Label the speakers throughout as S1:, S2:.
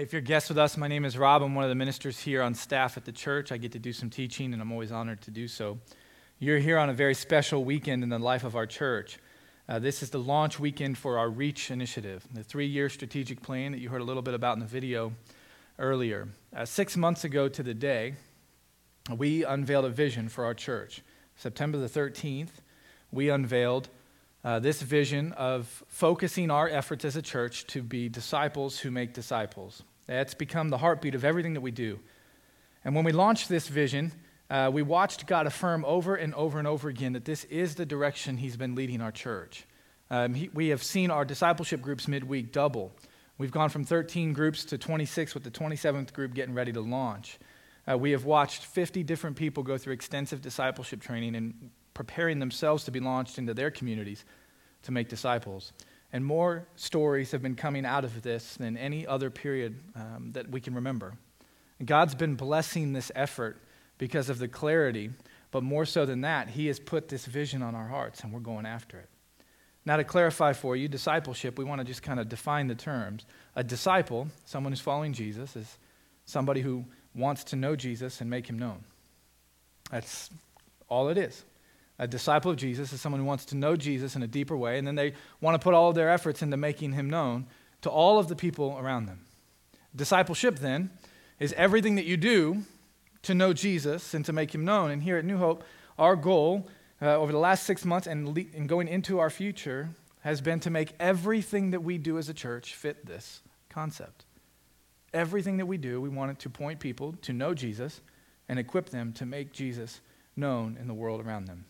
S1: Hey, if you're a guest with us, my name is Rob. I'm one of the ministers here on staff at the church. I get to do some teaching, and I'm always honored to do so. You're here on a very special weekend in the life of our church. Uh, this is the launch weekend for our REACH initiative, the three year strategic plan that you heard a little bit about in the video earlier. Uh, six months ago to the day, we unveiled a vision for our church. September the 13th, we unveiled uh, this vision of focusing our efforts as a church to be disciples who make disciples. That's become the heartbeat of everything that we do. And when we launched this vision, uh, we watched God affirm over and over and over again that this is the direction He's been leading our church. Um, he, we have seen our discipleship groups midweek double. We've gone from 13 groups to 26 with the 27th group getting ready to launch. Uh, we have watched 50 different people go through extensive discipleship training and preparing themselves to be launched into their communities to make disciples. And more stories have been coming out of this than any other period um, that we can remember. And God's been blessing this effort because of the clarity, but more so than that, He has put this vision on our hearts and we're going after it. Now, to clarify for you, discipleship, we want to just kind of define the terms. A disciple, someone who's following Jesus, is somebody who wants to know Jesus and make him known. That's all it is. A disciple of Jesus is someone who wants to know Jesus in a deeper way, and then they want to put all of their efforts into making him known to all of the people around them. Discipleship, then, is everything that you do to know Jesus and to make him known. And here at New Hope, our goal uh, over the last six months and, le- and going into our future has been to make everything that we do as a church fit this concept. Everything that we do, we want it to point people to know Jesus and equip them to make Jesus known in the world around them.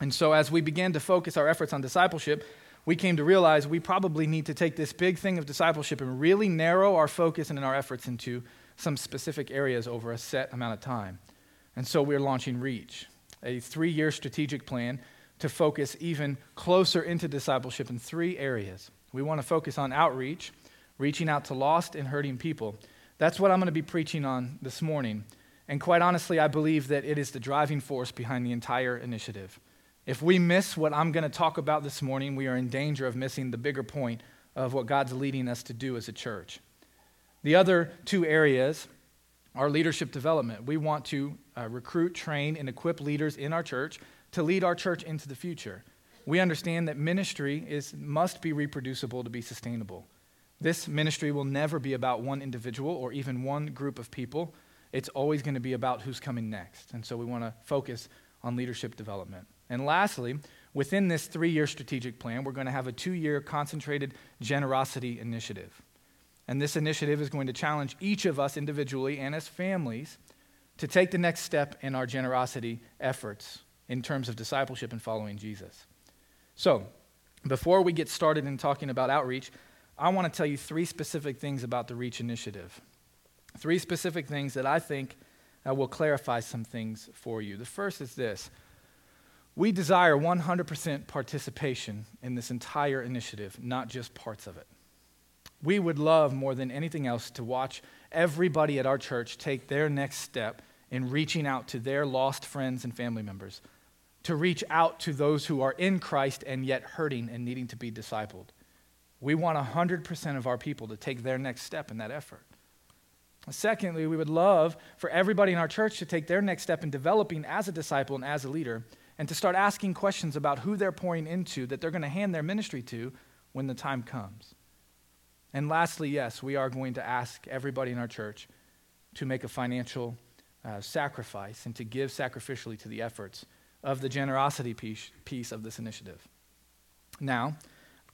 S1: And so, as we began to focus our efforts on discipleship, we came to realize we probably need to take this big thing of discipleship and really narrow our focus and our efforts into some specific areas over a set amount of time. And so, we're launching REACH, a three year strategic plan to focus even closer into discipleship in three areas. We want to focus on outreach, reaching out to lost and hurting people. That's what I'm going to be preaching on this morning. And quite honestly, I believe that it is the driving force behind the entire initiative. If we miss what I'm going to talk about this morning, we are in danger of missing the bigger point of what God's leading us to do as a church. The other two areas are leadership development. We want to uh, recruit, train, and equip leaders in our church to lead our church into the future. We understand that ministry is, must be reproducible to be sustainable. This ministry will never be about one individual or even one group of people. It's always going to be about who's coming next. And so we want to focus on leadership development. And lastly, within this three year strategic plan, we're going to have a two year concentrated generosity initiative. And this initiative is going to challenge each of us individually and as families to take the next step in our generosity efforts in terms of discipleship and following Jesus. So, before we get started in talking about outreach, I want to tell you three specific things about the REACH initiative. Three specific things that I think uh, will clarify some things for you. The first is this we desire 100% participation in this entire initiative, not just parts of it. We would love more than anything else to watch everybody at our church take their next step in reaching out to their lost friends and family members, to reach out to those who are in Christ and yet hurting and needing to be discipled. We want 100% of our people to take their next step in that effort. Secondly, we would love for everybody in our church to take their next step in developing as a disciple and as a leader and to start asking questions about who they're pouring into that they're going to hand their ministry to when the time comes. And lastly, yes, we are going to ask everybody in our church to make a financial uh, sacrifice and to give sacrificially to the efforts of the generosity piece, piece of this initiative. Now,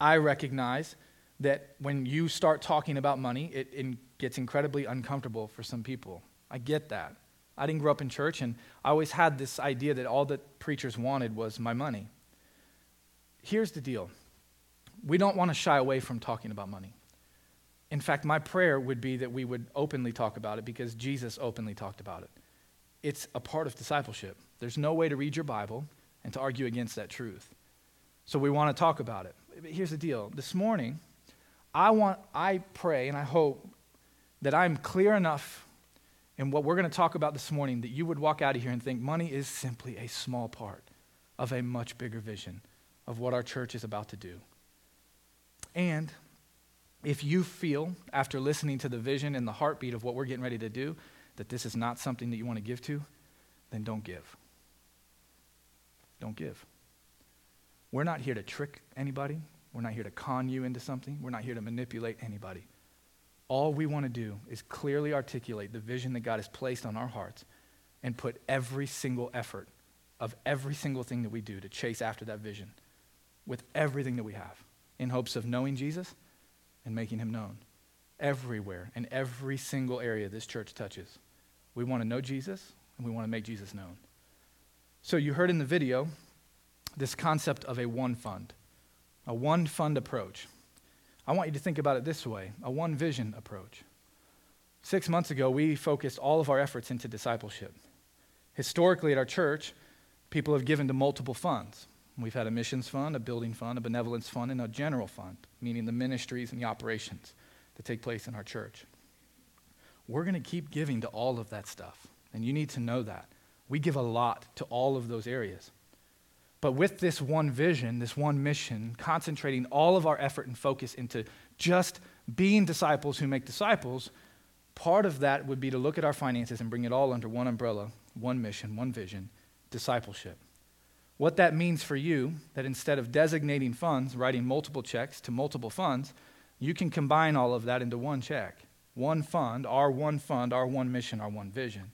S1: I recognize that when you start talking about money, it, it gets incredibly uncomfortable for some people. I get that. I didn't grow up in church, and I always had this idea that all that preachers wanted was my money. Here's the deal we don't want to shy away from talking about money. In fact, my prayer would be that we would openly talk about it because Jesus openly talked about it. It's a part of discipleship. There's no way to read your Bible and to argue against that truth. So we want to talk about it. But here's the deal. This morning, I want I pray and I hope that I'm clear enough and what we're going to talk about this morning that you would walk out of here and think money is simply a small part of a much bigger vision of what our church is about to do. And If you feel, after listening to the vision and the heartbeat of what we're getting ready to do, that this is not something that you want to give to, then don't give. Don't give. We're not here to trick anybody. We're not here to con you into something. We're not here to manipulate anybody. All we want to do is clearly articulate the vision that God has placed on our hearts and put every single effort of every single thing that we do to chase after that vision with everything that we have in hopes of knowing Jesus and making him known everywhere in every single area this church touches. We want to know Jesus and we want to make Jesus known. So, you heard in the video this concept of a one fund, a one fund approach. I want you to think about it this way a one vision approach. Six months ago, we focused all of our efforts into discipleship. Historically, at our church, people have given to multiple funds. We've had a missions fund, a building fund, a benevolence fund, and a general fund, meaning the ministries and the operations that take place in our church. We're going to keep giving to all of that stuff, and you need to know that. We give a lot to all of those areas. But with this one vision, this one mission, concentrating all of our effort and focus into just being disciples who make disciples, part of that would be to look at our finances and bring it all under one umbrella, one mission, one vision discipleship. What that means for you, that instead of designating funds, writing multiple checks to multiple funds, you can combine all of that into one check, one fund, our one fund, our one mission, our one vision.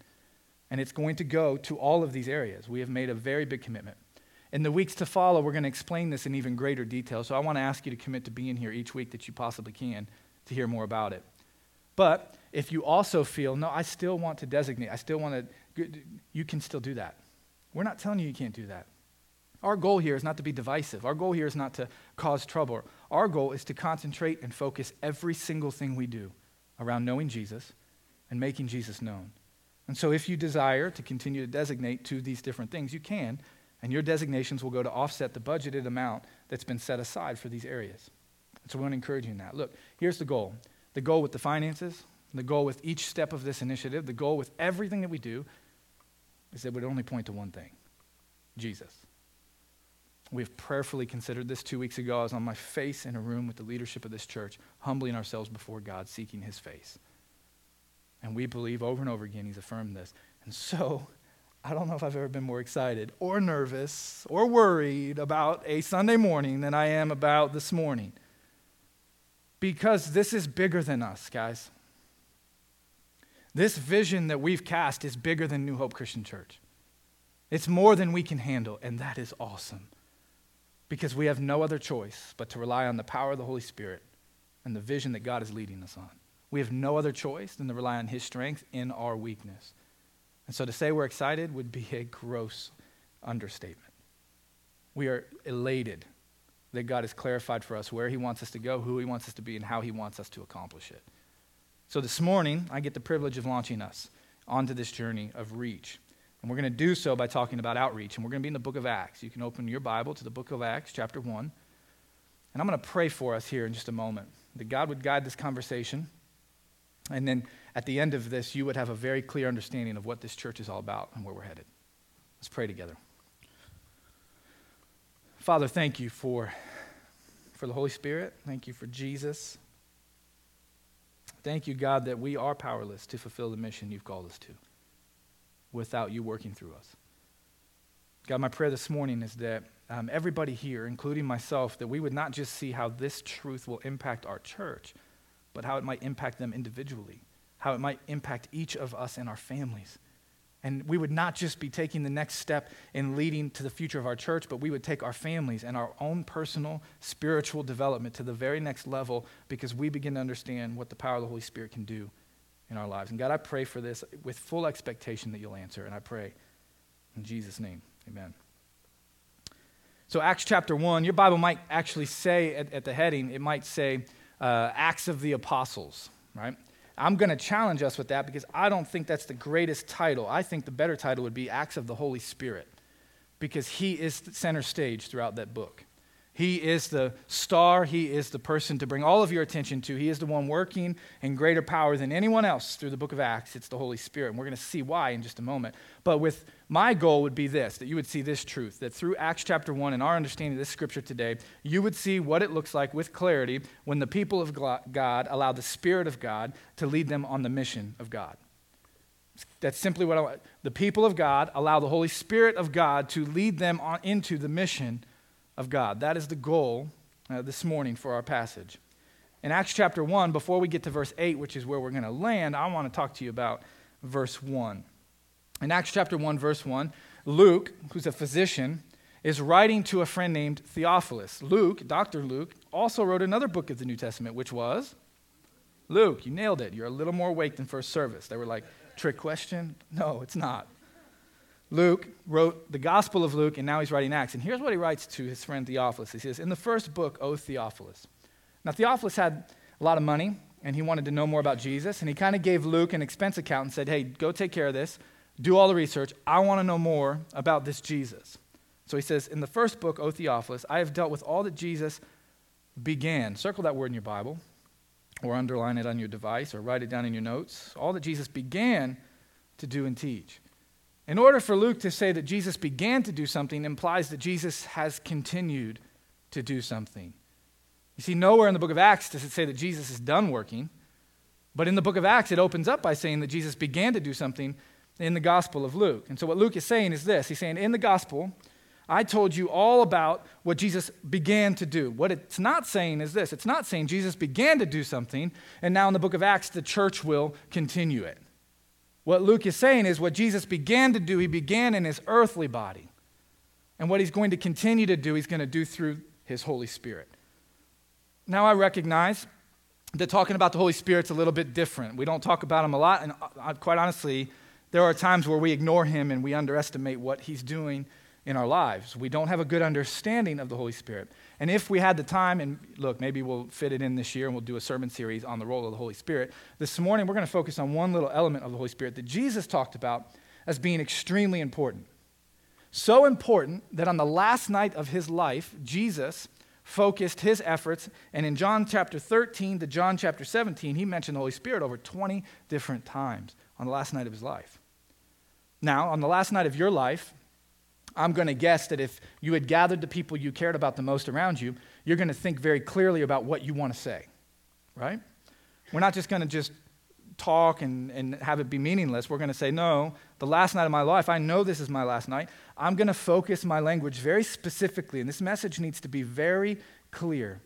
S1: And it's going to go to all of these areas. We have made a very big commitment. In the weeks to follow, we're going to explain this in even greater detail. So I want to ask you to commit to being here each week that you possibly can to hear more about it. But if you also feel, no, I still want to designate, I still want to, you can still do that. We're not telling you you can't do that. Our goal here is not to be divisive. Our goal here is not to cause trouble. Our goal is to concentrate and focus every single thing we do around knowing Jesus and making Jesus known. And so, if you desire to continue to designate to these different things, you can, and your designations will go to offset the budgeted amount that's been set aside for these areas. So, we want to encourage you in that. Look, here's the goal the goal with the finances, the goal with each step of this initiative, the goal with everything that we do is that it would only point to one thing Jesus. We've prayerfully considered this two weeks ago. I was on my face in a room with the leadership of this church, humbling ourselves before God, seeking his face. And we believe over and over again he's affirmed this. And so, I don't know if I've ever been more excited or nervous or worried about a Sunday morning than I am about this morning. Because this is bigger than us, guys. This vision that we've cast is bigger than New Hope Christian Church. It's more than we can handle, and that is awesome. Because we have no other choice but to rely on the power of the Holy Spirit and the vision that God is leading us on. We have no other choice than to rely on His strength in our weakness. And so to say we're excited would be a gross understatement. We are elated that God has clarified for us where He wants us to go, who He wants us to be, and how He wants us to accomplish it. So this morning, I get the privilege of launching us onto this journey of reach. And we're going to do so by talking about outreach. And we're going to be in the book of Acts. You can open your Bible to the book of Acts, chapter 1. And I'm going to pray for us here in just a moment that God would guide this conversation. And then at the end of this, you would have a very clear understanding of what this church is all about and where we're headed. Let's pray together. Father, thank you for, for the Holy Spirit. Thank you for Jesus. Thank you, God, that we are powerless to fulfill the mission you've called us to without you working through us. God, my prayer this morning is that um, everybody here, including myself, that we would not just see how this truth will impact our church, but how it might impact them individually, how it might impact each of us and our families. And we would not just be taking the next step in leading to the future of our church, but we would take our families and our own personal spiritual development to the very next level because we begin to understand what the power of the Holy Spirit can do in our lives. And God, I pray for this with full expectation that you'll answer. And I pray in Jesus' name, amen. So, Acts chapter 1, your Bible might actually say at, at the heading, it might say uh, Acts of the Apostles, right? I'm going to challenge us with that because I don't think that's the greatest title. I think the better title would be Acts of the Holy Spirit because he is center stage throughout that book. He is the star. He is the person to bring all of your attention to. He is the one working in greater power than anyone else through the book of Acts. It's the Holy Spirit. And we're going to see why in just a moment. But with my goal would be this that you would see this truth that through Acts chapter 1 and our understanding of this scripture today, you would see what it looks like with clarity when the people of God allow the Spirit of God to lead them on the mission of God. That's simply what I want. The people of God allow the Holy Spirit of God to lead them on into the mission of God. That is the goal uh, this morning for our passage. In Acts chapter 1, before we get to verse 8, which is where we're going to land, I want to talk to you about verse 1. In Acts chapter 1, verse 1, Luke, who's a physician, is writing to a friend named Theophilus. Luke, Dr. Luke, also wrote another book of the New Testament, which was Luke. You nailed it. You're a little more awake than first service. They were like, trick question? No, it's not. Luke wrote the Gospel of Luke, and now he's writing Acts. And here's what he writes to his friend Theophilus. He says, In the first book, O Theophilus. Now, Theophilus had a lot of money, and he wanted to know more about Jesus. And he kind of gave Luke an expense account and said, Hey, go take care of this, do all the research. I want to know more about this Jesus. So he says, In the first book, O Theophilus, I have dealt with all that Jesus began. Circle that word in your Bible or underline it on your device or write it down in your notes. All that Jesus began to do and teach. In order for Luke to say that Jesus began to do something implies that Jesus has continued to do something. You see, nowhere in the book of Acts does it say that Jesus is done working, but in the book of Acts, it opens up by saying that Jesus began to do something in the Gospel of Luke. And so, what Luke is saying is this He's saying, in the Gospel, I told you all about what Jesus began to do. What it's not saying is this it's not saying Jesus began to do something, and now in the book of Acts, the church will continue it. What Luke is saying is what Jesus began to do, he began in his earthly body. And what he's going to continue to do, he's going to do through his Holy Spirit. Now, I recognize that talking about the Holy Spirit's a little bit different. We don't talk about him a lot, and uh, quite honestly, there are times where we ignore him and we underestimate what he's doing in our lives. We don't have a good understanding of the Holy Spirit. And if we had the time, and look, maybe we'll fit it in this year and we'll do a sermon series on the role of the Holy Spirit. This morning, we're going to focus on one little element of the Holy Spirit that Jesus talked about as being extremely important. So important that on the last night of his life, Jesus focused his efforts, and in John chapter 13 to John chapter 17, he mentioned the Holy Spirit over 20 different times on the last night of his life. Now, on the last night of your life, I'm going to guess that if you had gathered the people you cared about the most around you, you're going to think very clearly about what you want to say, right? We're not just going to just talk and, and have it be meaningless. We're going to say, no, the last night of my life, I know this is my last night. I'm going to focus my language very specifically, and this message needs to be very clear.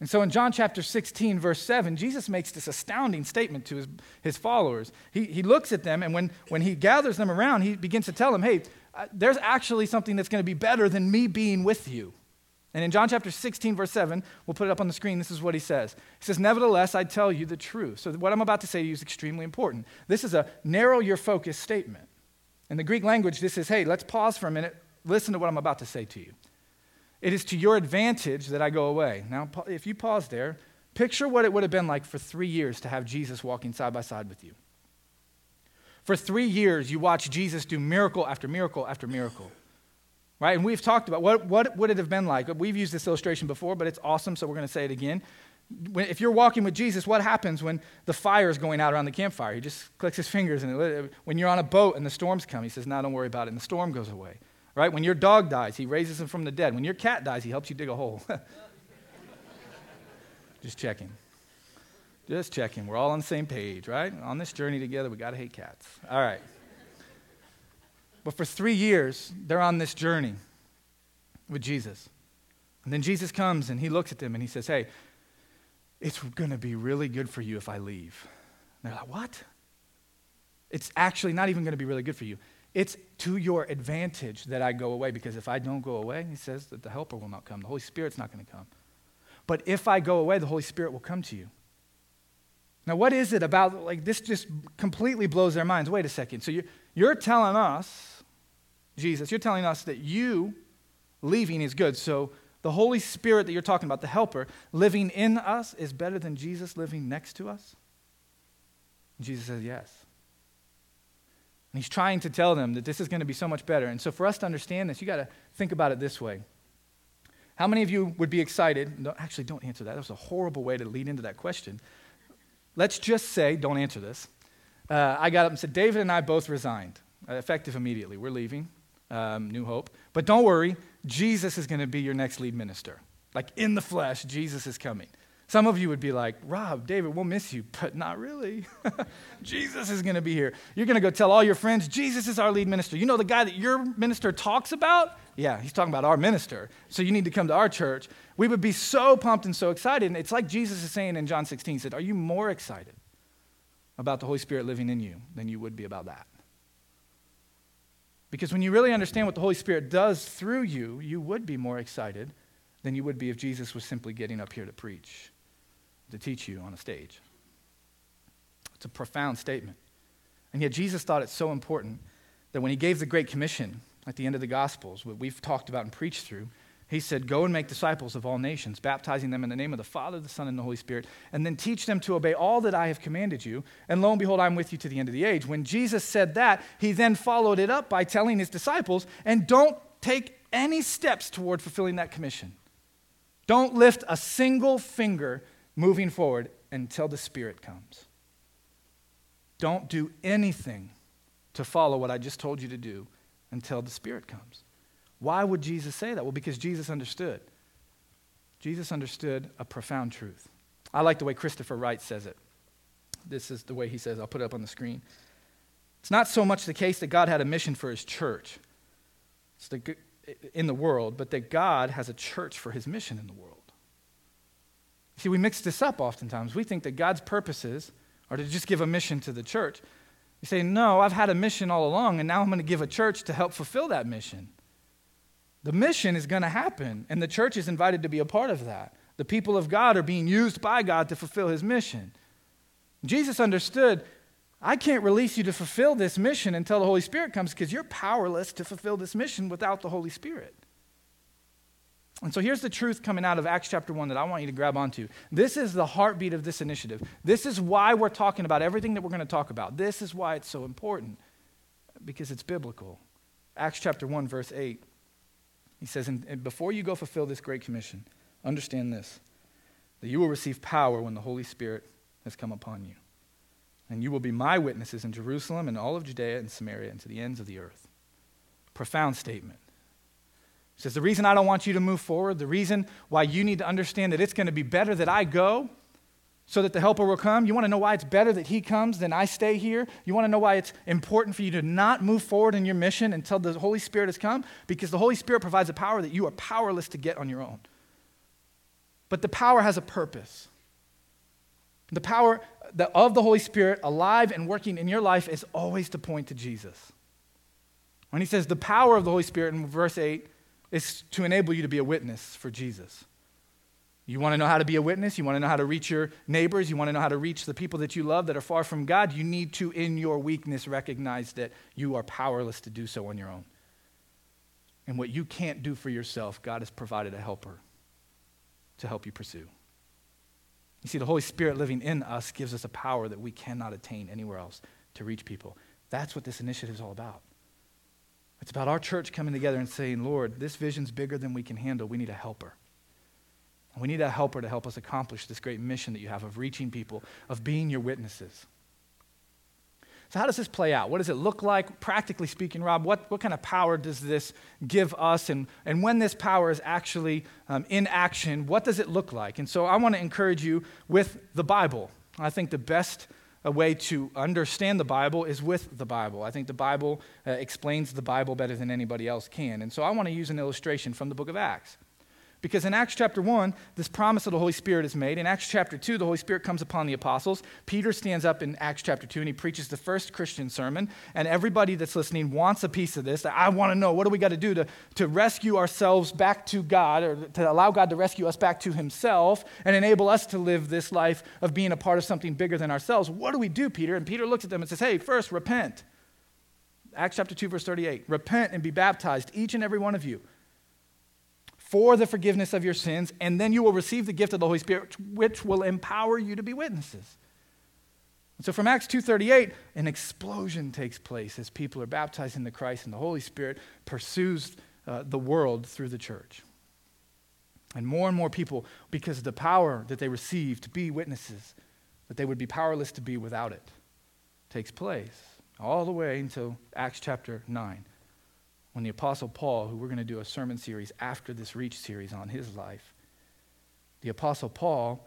S1: And so in John chapter 16, verse 7, Jesus makes this astounding statement to his, his followers. He, he looks at them, and when, when he gathers them around, he begins to tell them, hey, uh, there's actually something that's going to be better than me being with you. And in John chapter 16, verse 7, we'll put it up on the screen. This is what he says. He says, Nevertheless, I tell you the truth. So, what I'm about to say to you is extremely important. This is a narrow your focus statement. In the Greek language, this is, hey, let's pause for a minute. Listen to what I'm about to say to you. It is to your advantage that I go away. Now, if you pause there, picture what it would have been like for three years to have Jesus walking side by side with you. For three years, you watch Jesus do miracle after miracle after miracle. Right? And we've talked about what, what would it have been like? We've used this illustration before, but it's awesome, so we're going to say it again. When, if you're walking with Jesus, what happens when the fire is going out around the campfire? He just clicks his fingers, and it, when you're on a boat and the storms come, he says, "No, don't worry about it," and the storm goes away. Right? When your dog dies, he raises him from the dead. When your cat dies, he helps you dig a hole. just checking. Just checking. We're all on the same page, right? On this journey together, we got to hate cats. All right. But for three years, they're on this journey with Jesus. And then Jesus comes and he looks at them and he says, Hey, it's going to be really good for you if I leave. And they're like, What? It's actually not even going to be really good for you. It's to your advantage that I go away because if I don't go away, he says that the helper will not come. The Holy Spirit's not going to come. But if I go away, the Holy Spirit will come to you. Now, what is it about, like, this just completely blows their minds. Wait a second. So you're, you're telling us, Jesus, you're telling us that you leaving is good. So the Holy Spirit that you're talking about, the helper, living in us is better than Jesus living next to us? Jesus says, yes. And he's trying to tell them that this is going to be so much better. And so for us to understand this, you got to think about it this way. How many of you would be excited? No, actually, don't answer that. That was a horrible way to lead into that question. Let's just say, don't answer this. Uh, I got up and said, David and I both resigned, uh, effective immediately. We're leaving, um, New Hope. But don't worry, Jesus is going to be your next lead minister. Like in the flesh, Jesus is coming. Some of you would be like, Rob, David, we'll miss you, but not really. Jesus is going to be here. You're going to go tell all your friends, Jesus is our lead minister. You know the guy that your minister talks about? Yeah, he's talking about our minister. So you need to come to our church. We would be so pumped and so excited. And it's like Jesus is saying in John 16, he said, Are you more excited about the Holy Spirit living in you than you would be about that? Because when you really understand what the Holy Spirit does through you, you would be more excited than you would be if Jesus was simply getting up here to preach to teach you on a stage. It's a profound statement. And yet, Jesus thought it so important that when he gave the Great Commission at the end of the Gospels, what we've talked about and preached through, he said, Go and make disciples of all nations, baptizing them in the name of the Father, the Son, and the Holy Spirit, and then teach them to obey all that I have commanded you. And lo and behold, I'm with you to the end of the age. When Jesus said that, he then followed it up by telling his disciples, And don't take any steps toward fulfilling that commission. Don't lift a single finger moving forward until the Spirit comes. Don't do anything to follow what I just told you to do until the Spirit comes. Why would Jesus say that? Well, because Jesus understood. Jesus understood a profound truth. I like the way Christopher Wright says it. This is the way he says, I'll put it up on the screen. It's not so much the case that God had a mission for his church the, in the world, but that God has a church for his mission in the world. See, we mix this up oftentimes. We think that God's purposes are to just give a mission to the church. You say, No, I've had a mission all along, and now I'm going to give a church to help fulfill that mission. The mission is going to happen, and the church is invited to be a part of that. The people of God are being used by God to fulfill his mission. Jesus understood I can't release you to fulfill this mission until the Holy Spirit comes because you're powerless to fulfill this mission without the Holy Spirit. And so here's the truth coming out of Acts chapter 1 that I want you to grab onto. This is the heartbeat of this initiative. This is why we're talking about everything that we're going to talk about. This is why it's so important because it's biblical. Acts chapter 1, verse 8. He says, and before you go fulfill this great commission, understand this that you will receive power when the Holy Spirit has come upon you. And you will be my witnesses in Jerusalem and all of Judea and Samaria and to the ends of the earth. Profound statement. He says, The reason I don't want you to move forward, the reason why you need to understand that it's going to be better that I go so that the helper will come. You want to know why it's better that he comes than I stay here? You want to know why it's important for you to not move forward in your mission until the Holy Spirit has come? Because the Holy Spirit provides a power that you are powerless to get on your own. But the power has a purpose. The power of the Holy Spirit alive and working in your life is always to point to Jesus. When he says the power of the Holy Spirit in verse 8, is to enable you to be a witness for Jesus. You want to know how to be a witness? You want to know how to reach your neighbors? You want to know how to reach the people that you love that are far from God? You need to, in your weakness, recognize that you are powerless to do so on your own. And what you can't do for yourself, God has provided a helper to help you pursue. You see, the Holy Spirit living in us gives us a power that we cannot attain anywhere else to reach people. That's what this initiative is all about. It's about our church coming together and saying, Lord, this vision's bigger than we can handle. We need a helper. We need a helper to help us accomplish this great mission that you have of reaching people, of being your witnesses. So, how does this play out? What does it look like, practically speaking, Rob? What, what kind of power does this give us? And, and when this power is actually um, in action, what does it look like? And so, I want to encourage you with the Bible. I think the best a way to understand the Bible is with the Bible. I think the Bible uh, explains the Bible better than anybody else can. And so I want to use an illustration from the book of Acts. Because in Acts chapter 1, this promise of the Holy Spirit is made. In Acts chapter 2, the Holy Spirit comes upon the apostles. Peter stands up in Acts chapter 2 and he preaches the first Christian sermon. And everybody that's listening wants a piece of this. I want to know what do we got to do to, to rescue ourselves back to God or to allow God to rescue us back to Himself and enable us to live this life of being a part of something bigger than ourselves. What do we do, Peter? And Peter looks at them and says, Hey, first, repent. Acts chapter 2, verse 38. Repent and be baptized, each and every one of you for the forgiveness of your sins, and then you will receive the gift of the Holy Spirit, which will empower you to be witnesses. So from Acts 2:38, an explosion takes place as people are baptized into Christ, and the Holy Spirit pursues uh, the world through the church. And more and more people, because of the power that they receive to be witnesses, that they would be powerless to be without it, takes place all the way until Acts chapter 9, when the Apostle Paul, who we're going to do a sermon series after this Reach series on his life, the Apostle Paul,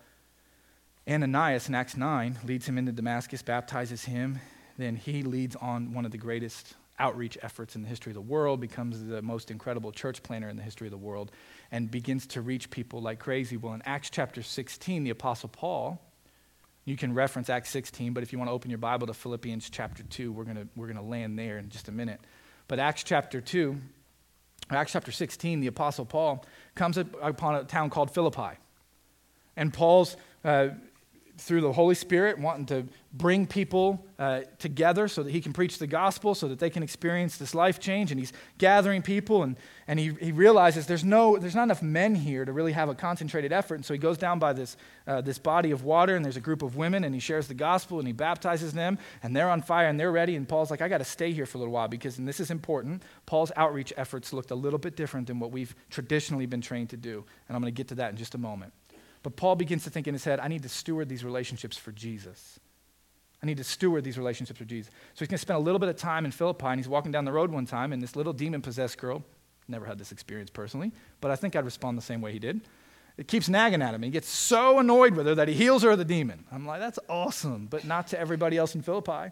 S1: Ananias in Acts 9 leads him into Damascus, baptizes him. Then he leads on one of the greatest outreach efforts in the history of the world, becomes the most incredible church planter in the history of the world, and begins to reach people like crazy. Well, in Acts chapter 16, the Apostle Paul, you can reference Acts 16, but if you want to open your Bible to Philippians chapter 2, we're going to, we're going to land there in just a minute. But Acts chapter 2, Acts chapter 16, the Apostle Paul comes upon a town called Philippi. And Paul's uh, through the Holy Spirit, wanting to bring people uh, together so that he can preach the gospel, so that they can experience this life change. And he's gathering people, and, and he, he realizes there's, no, there's not enough men here to really have a concentrated effort. And so he goes down by this, uh, this body of water, and there's a group of women, and he shares the gospel, and he baptizes them, and they're on fire, and they're ready. And Paul's like, I got to stay here for a little while because, and this is important, Paul's outreach efforts looked a little bit different than what we've traditionally been trained to do. And I'm going to get to that in just a moment. But Paul begins to think in his head, I need to steward these relationships for Jesus. I need to steward these relationships for Jesus. So he's going to spend a little bit of time in Philippi, and he's walking down the road one time, and this little demon possessed girl, never had this experience personally, but I think I'd respond the same way he did. It keeps nagging at him. He gets so annoyed with her that he heals her of the demon. I'm like, that's awesome, but not to everybody else in Philippi.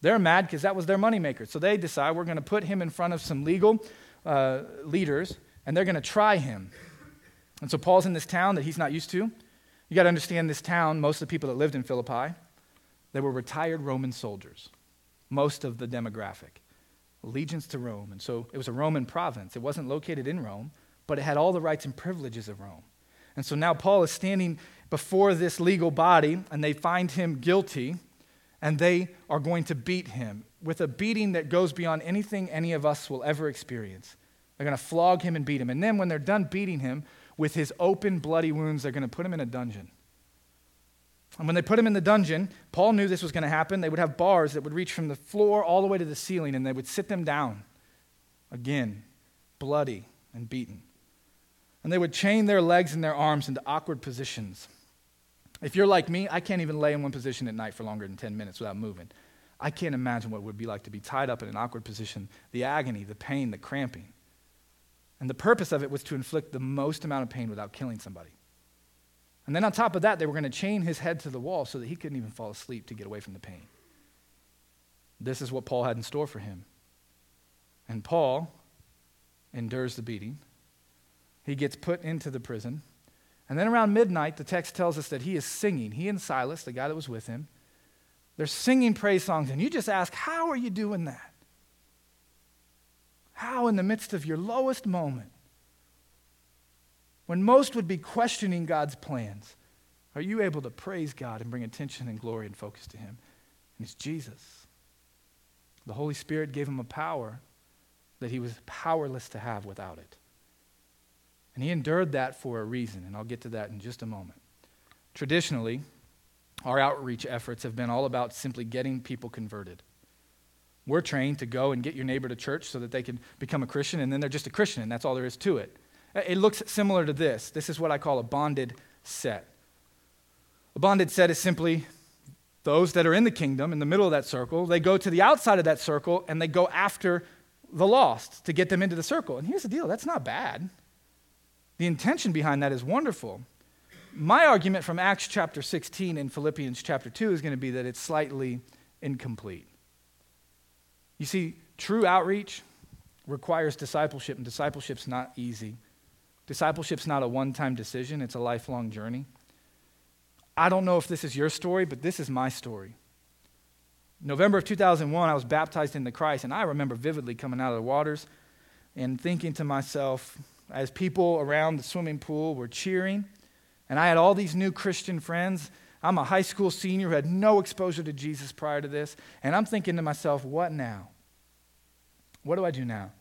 S1: They're mad because that was their moneymaker. So they decide we're going to put him in front of some legal uh, leaders, and they're going to try him. And so Paul's in this town that he's not used to. You got to understand this town, most of the people that lived in Philippi, they were retired Roman soldiers, most of the demographic, allegiance to Rome. And so it was a Roman province. It wasn't located in Rome, but it had all the rights and privileges of Rome. And so now Paul is standing before this legal body, and they find him guilty, and they are going to beat him with a beating that goes beyond anything any of us will ever experience. They're going to flog him and beat him. And then when they're done beating him, with his open, bloody wounds, they're going to put him in a dungeon. And when they put him in the dungeon, Paul knew this was going to happen. They would have bars that would reach from the floor all the way to the ceiling, and they would sit them down again, bloody and beaten. And they would chain their legs and their arms into awkward positions. If you're like me, I can't even lay in one position at night for longer than 10 minutes without moving. I can't imagine what it would be like to be tied up in an awkward position the agony, the pain, the cramping. And the purpose of it was to inflict the most amount of pain without killing somebody. And then on top of that, they were going to chain his head to the wall so that he couldn't even fall asleep to get away from the pain. This is what Paul had in store for him. And Paul endures the beating. He gets put into the prison. And then around midnight, the text tells us that he is singing. He and Silas, the guy that was with him, they're singing praise songs. And you just ask, how are you doing that? How, in the midst of your lowest moment, when most would be questioning God's plans, are you able to praise God and bring attention and glory and focus to Him? And it's Jesus. The Holy Spirit gave him a power that he was powerless to have without it. And he endured that for a reason, and I'll get to that in just a moment. Traditionally, our outreach efforts have been all about simply getting people converted. We're trained to go and get your neighbor to church so that they can become a Christian, and then they're just a Christian, and that's all there is to it. Uh, it looks similar to this. This is what I call a bounded set. A bounded set is simply those that are in the kingdom, in the middle of that circle, they go to the outside of that circle and they go after the lost to get them into the circle. And here's the deal that's not bad. The intention behind that is wonderful. My argument from Acts chapter 16 and Philippians chapter 2 is going to be that it's slightly incomplete. You see, true outreach requires discipleship, and discipleship's not easy. Discipleship's not a one time decision, it's a lifelong journey. I don't know if this is your story, but this is my story. November of 2001, I was baptized into Christ, and I remember vividly coming out of the waters and thinking to myself, as people around the swimming pool were cheering, and I had all these new Christian friends I'm a high school senior who had no exposure to Jesus prior to this, and I'm thinking to myself, what now? What do I do now?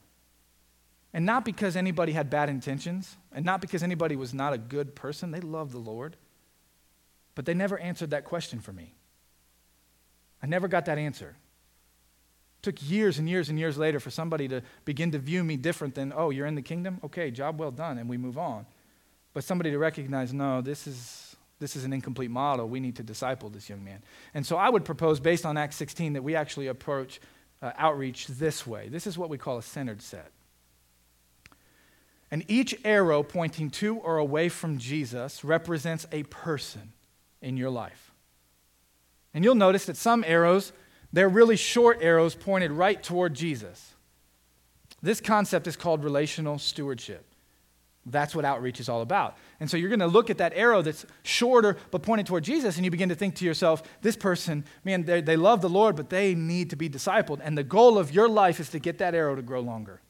S1: And not because anybody had bad intentions, and not because anybody was not a good person. They loved the Lord. But they never answered that question for me. I never got that answer. It took years and years and years later for somebody to begin to view me different than, oh, you're in the kingdom? Okay, job well done, and we move on. but somebody to recognize, no, this is, this is an incomplete model. We need to disciple this young man. And so I would propose, based on Acts 16, that we actually approach uh, outreach this way. This is what we call a centered set. And each arrow pointing to or away from Jesus represents a person in your life. And you'll notice that some arrows, they're really short arrows pointed right toward Jesus. This concept is called relational stewardship. That's what outreach is all about. And so you're going to look at that arrow that's shorter but pointed toward Jesus, and you begin to think to yourself, this person, man, they, they love the Lord, but they need to be discipled. And the goal of your life is to get that arrow to grow longer.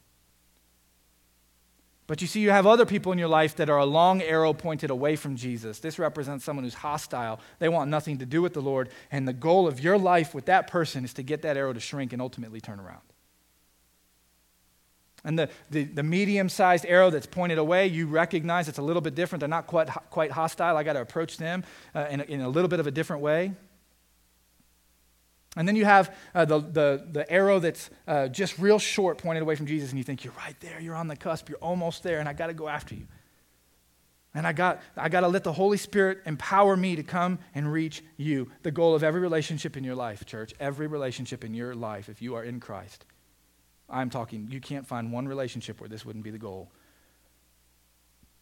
S1: But you see, you have other people in your life that are a long arrow pointed away from Jesus. This represents someone who's hostile. They want nothing to do with the Lord. And the goal of your life with that person is to get that arrow to shrink and ultimately turn around. And the, the, the medium sized arrow that's pointed away, you recognize it's a little bit different. They're not quite, quite hostile. I got to approach them uh, in, a, in a little bit of a different way. And then you have uh, the, the, the arrow that's uh, just real short pointed away from Jesus, and you think, You're right there, you're on the cusp, you're almost there, and I got to go after you. And I got, I got to let the Holy Spirit empower me to come and reach you. The goal of every relationship in your life, church, every relationship in your life, if you are in Christ, I'm talking, you can't find one relationship where this wouldn't be the goal,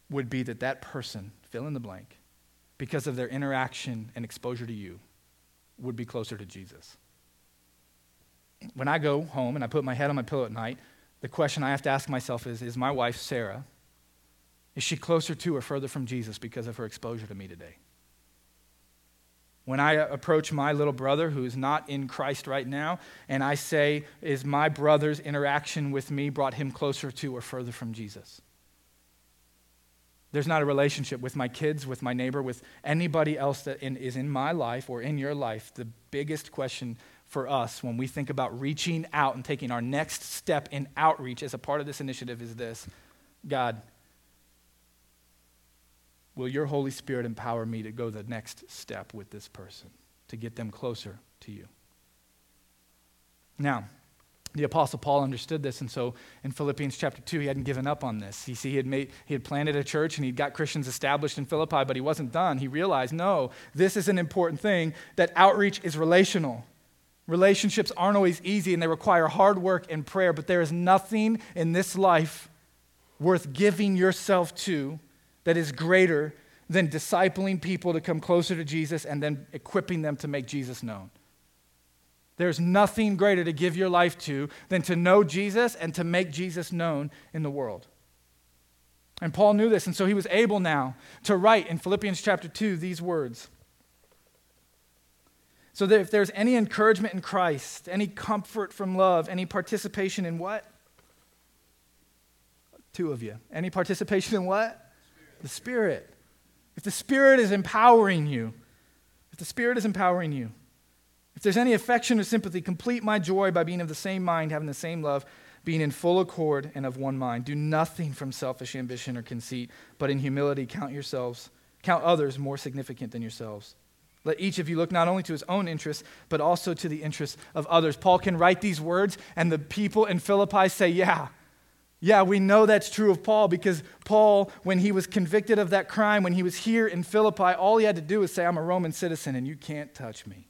S1: would be that that person, fill in the blank, because of their interaction and exposure to you, would be closer to Jesus when I go home and I put my head on my pillow at night, the question I have to ask myself is Is my wife, Sarah, is she closer to or further from Jesus because of her exposure to me today? When I approach my little brother who is not in Christ right now, and I say, Is my brother's interaction with me brought him closer to or further from Jesus? There's not a relationship with my kids, with my neighbor, with anybody else that in, is in my life or in your life. The biggest question for us when we think about reaching out and taking our next step in outreach as a part of this initiative is this God, will your Holy Spirit empower me to go the next step with this person, to get them closer to you? Now, the apostle paul understood this and so in philippians chapter 2 he hadn't given up on this. You see he had, made, he had planted a church and he'd got christians established in philippi but he wasn't done. He realized no this is an important thing that outreach is relational. Relationships aren't always easy and they require hard work and prayer, but there is nothing in this life worth giving yourself to that is greater than discipling people to come closer to Jesus and then equipping them to make Jesus known. There's nothing greater to give your life to than to know Jesus and to make Jesus known in the world. And Paul knew this, and so he was able now to write in Philippians chapter 2 these words so that if there's any encouragement in Christ, any comfort from love, any participation in what? Two of you. Any participation in what? The Spirit. If the Spirit is empowering you, if the Spirit is empowering you, if there's any affection or sympathy, complete my joy by being of the same mind, having the same love, being in full accord and of one mind. Do nothing from selfish ambition or conceit, but in humility count yourselves, count others more significant than yourselves. Let each of you look not only to his own interests, but also to the interests of others. Paul can write these words, and the people in Philippi say, Yeah, yeah, we know that's true of Paul because Paul, when he was convicted of that crime, when he was here in Philippi, all he had to do was say, I'm a Roman citizen and you can't touch me.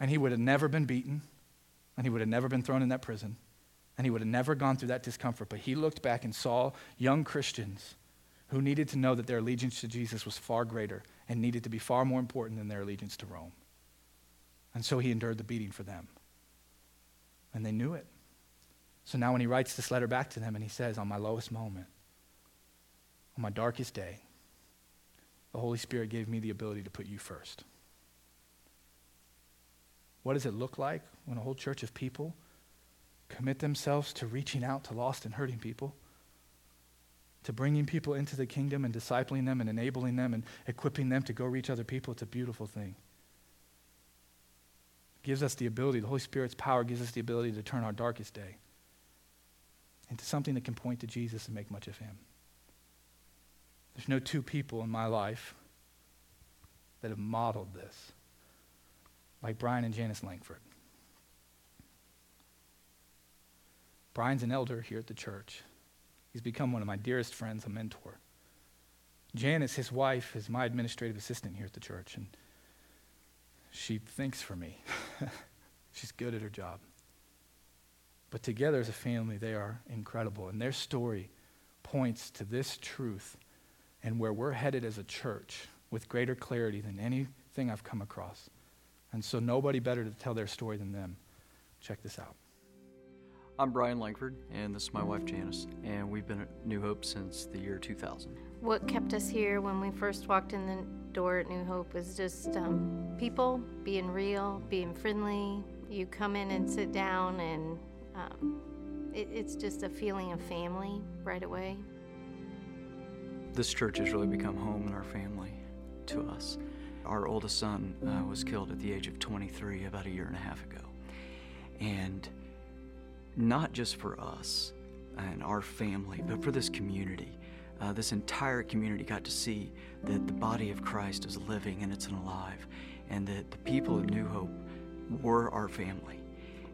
S1: And he would have never been beaten, and he would have never been thrown in that prison, and he would have never gone through that discomfort. But he looked back and saw young Christians who needed to know that their allegiance to Jesus was far greater and needed to be far more important than their allegiance to Rome. And so he endured the beating for them. And they knew it. So now when he writes this letter back to them and he says, On my lowest moment, on my darkest day, the Holy Spirit gave me the ability to put you first. What does it look like when a whole church of people commit themselves to reaching out to lost and hurting people? to bringing people into the kingdom and discipling them and enabling them and equipping them to go reach other people, it's a beautiful thing. Gives us the ability, the Holy Spirit's power gives us the ability to turn our darkest day into something that can point to Jesus and make much of him. There's no two people in my life that have modeled this like Brian and Janice Langford. Brian's an elder here at the church. He's become one of my dearest friends, a mentor. Janice, his wife, is my administrative assistant here at the church, and she thinks for me. She's good at her job. But together as a family, they are incredible. And their story points to this truth and where we're headed as a church with greater clarity than anything I've come across. And so, nobody better to tell their story than them. Check this out.
S2: I'm Brian Langford, and this is my wife Janice, and we've been at New Hope since the year 2000.
S3: What kept us here when we first walked in the door at New Hope was just um, people being real, being friendly. You come in and sit down, and um, it, it's just a feeling of family right away.
S2: This church has really become home in our family to us. Our oldest son uh, was killed at the age of 23 about a year and a half ago. And not just for us and our family, but for this community. Uh, this entire community got to see that the body of Christ is living and it's alive, and that the people of New Hope were our family,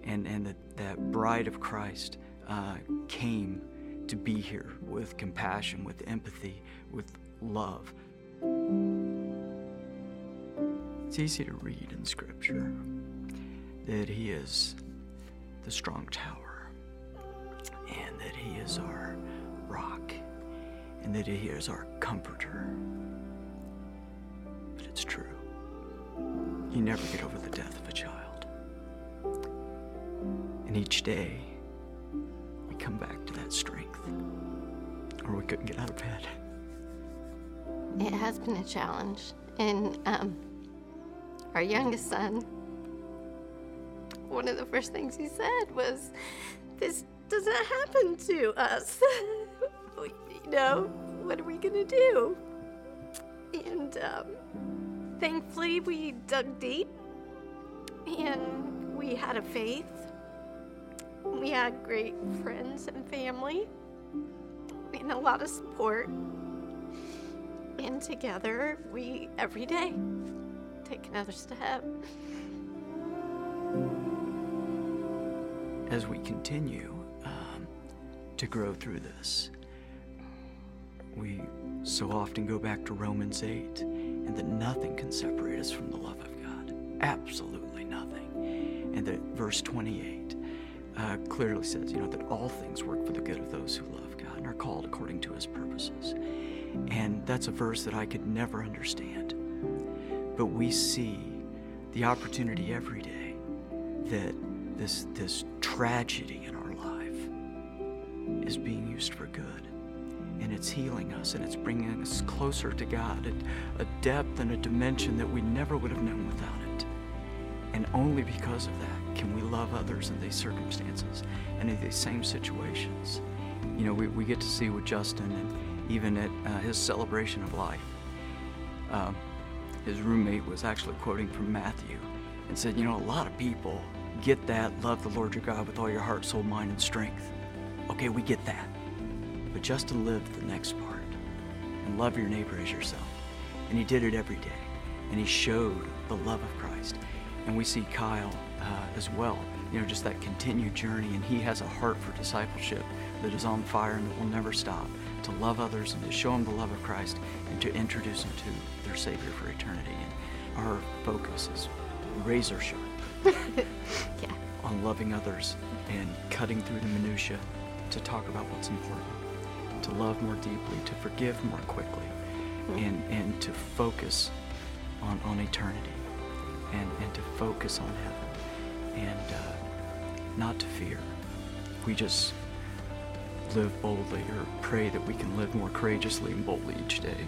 S2: and, and that that bride of Christ uh, came to be here with compassion, with empathy, with love. It's easy to read in Scripture that He is the strong tower, and that He is our rock, and that He is our comforter. But it's true. You never get over the death of a child. And each day, we come back to that strength, or we couldn't get out of bed.
S3: It has been a challenge. And um, our youngest son, one of the first things he said was, This doesn't happen to us. you know, what are we going to do? And um, thankfully, we dug deep and we had a faith. We had great friends and family and a lot of support. And together, we every day take another step.
S2: As we continue um, to grow through this, we so often go back to Romans 8 and that nothing can separate us from the love of God. Absolutely nothing. And that verse 28 uh, clearly says, you know, that all things work for the good of those who love God and are called according to his purposes. And that's a verse that I could never understand. But we see the opportunity every day that this, this tragedy in our life is being used for good. And it's healing us and it's bringing us closer to God at a depth and a dimension that we never would have known without it. And only because of that can we love others in these circumstances and in these same situations. You know, we, we get to see with Justin and even at uh, his celebration of life. Um, his roommate was actually quoting from Matthew and said, You know, a lot of people get that, love the Lord your God with all your heart, soul, mind, and strength. Okay, we get that. But Justin lived the next part and love your neighbor as yourself. And he did it every day. And he showed the love of Christ. And we see Kyle uh, as well, you know, just that continued journey. And he has a heart for discipleship that is on fire and that will never stop to love others and to show them the love of Christ and to introduce them to their Savior for eternity. And our focus is razor sharp
S3: Yeah.
S2: on loving others and cutting through the minutia to talk about what's important, to love more deeply, to forgive more quickly, and, and to focus on, on eternity and, and to focus on heaven and uh, not to fear. We just live boldly or pray that we can live more courageously and boldly each day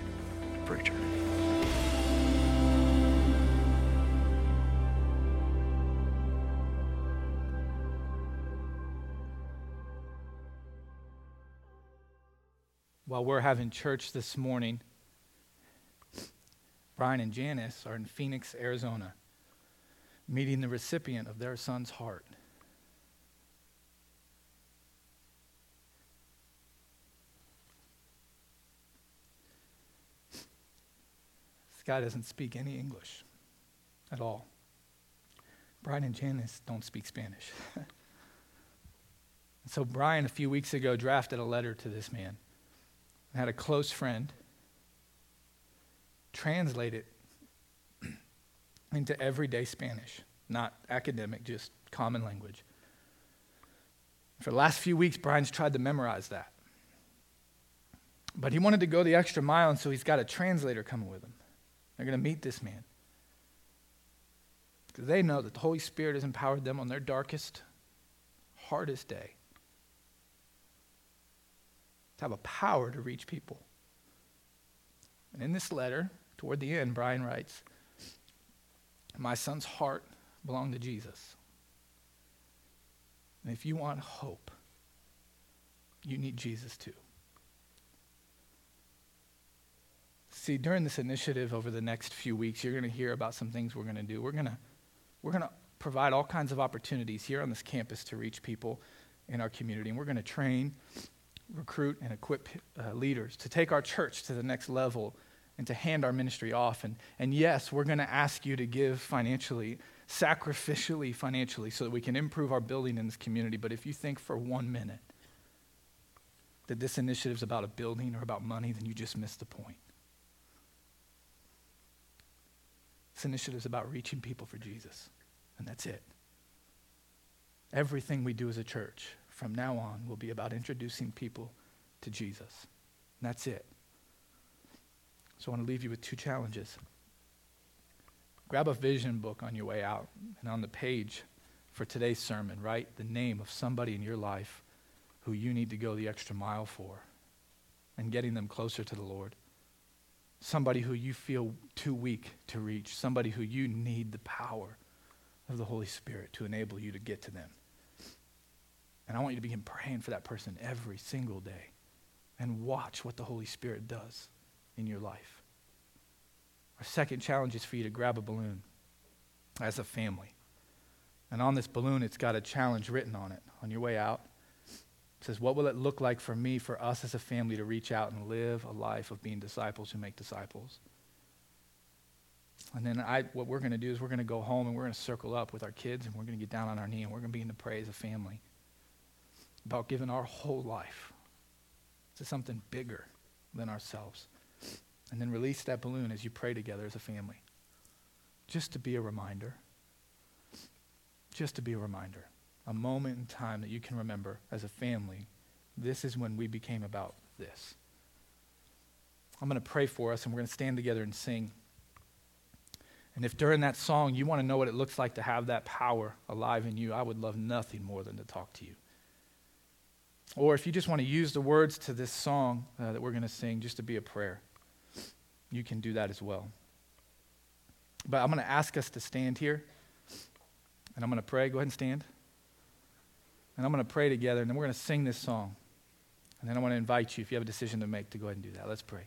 S2: eternity.
S1: While we're having church this morning, Brian and Janice are in Phoenix, Arizona, meeting the recipient of their son's heart. This guy doesn't speak any English at all. Brian and Janice don't speak Spanish. so Brian, a few weeks ago, drafted a letter to this man. I had a close friend translate it into everyday Spanish, not academic, just common language. For the last few weeks, Brian's tried to memorize that. But he wanted to go the extra mile, and so he's got a translator coming with him. They're going to meet this man. Because they know that the Holy Spirit has empowered them on their darkest, hardest day to have a power to reach people. And in this letter, toward the end, Brian writes My son's heart belonged to Jesus. And if you want hope, you need Jesus too. See, during this initiative over the next few weeks, you're going to hear about some things we're going to do. We're going to we're going to provide all kinds of opportunities here on this campus to reach people in our community. And we're going to train, recruit, and equip uh, leaders to take our church to the next level and to hand our ministry off. And, and yes, we're going to ask you to give financially, sacrificially financially, so that we can improve our building in this community. But if you think for one minute that this initiative is about a building or about money, then you just missed the point. This initiative is about reaching people for Jesus, and that's it. Everything we do as a church from now on will be about introducing people to Jesus. And that's it. So I want to leave you with two challenges. Grab a vision book on your way out, and on the page for today's sermon, write the name of somebody in your life who you need to go the extra mile for and getting them closer to the Lord somebody who you feel too weak to reach, somebody who you need the power of the Holy Spirit to enable you to get to them. And I want you to begin praying for that person every single day and watch what the Holy Spirit does in your life. Our second challenge is for you to grab a balloon as a family. And on this balloon, it's got a challenge written on it on your way out It says, What will it look like for me, for us as a family, to reach out and live a life of being disciples who make disciples? And then I, what we're going to do is we're going to go home and we're going to circle up with our kids and we're going to get down on our knee and we're going to begin to pray as a family about giving our whole life to something bigger than ourselves. And then release that balloon as you pray together as a family. Just to be a reminder. Just to be a reminder a moment in time that you can remember as a family, this is when we became about this. I'm going to pray for us, and we're going to stand together and sing. And if during that song you want to know what it looks like to have that power alive in you, I would love nothing more than to talk to you. Or if you just want to use the words to this song uh, that we're going to sing just to be a prayer, you can do that as well. But I'm going to ask us to stand here, and I'm going to pray. Go ahead and stand. And I'm going to pray together, and then we're going to sing this song. And then I want to invite you, if you have a decision to make, to go ahead and do that. Let's pray.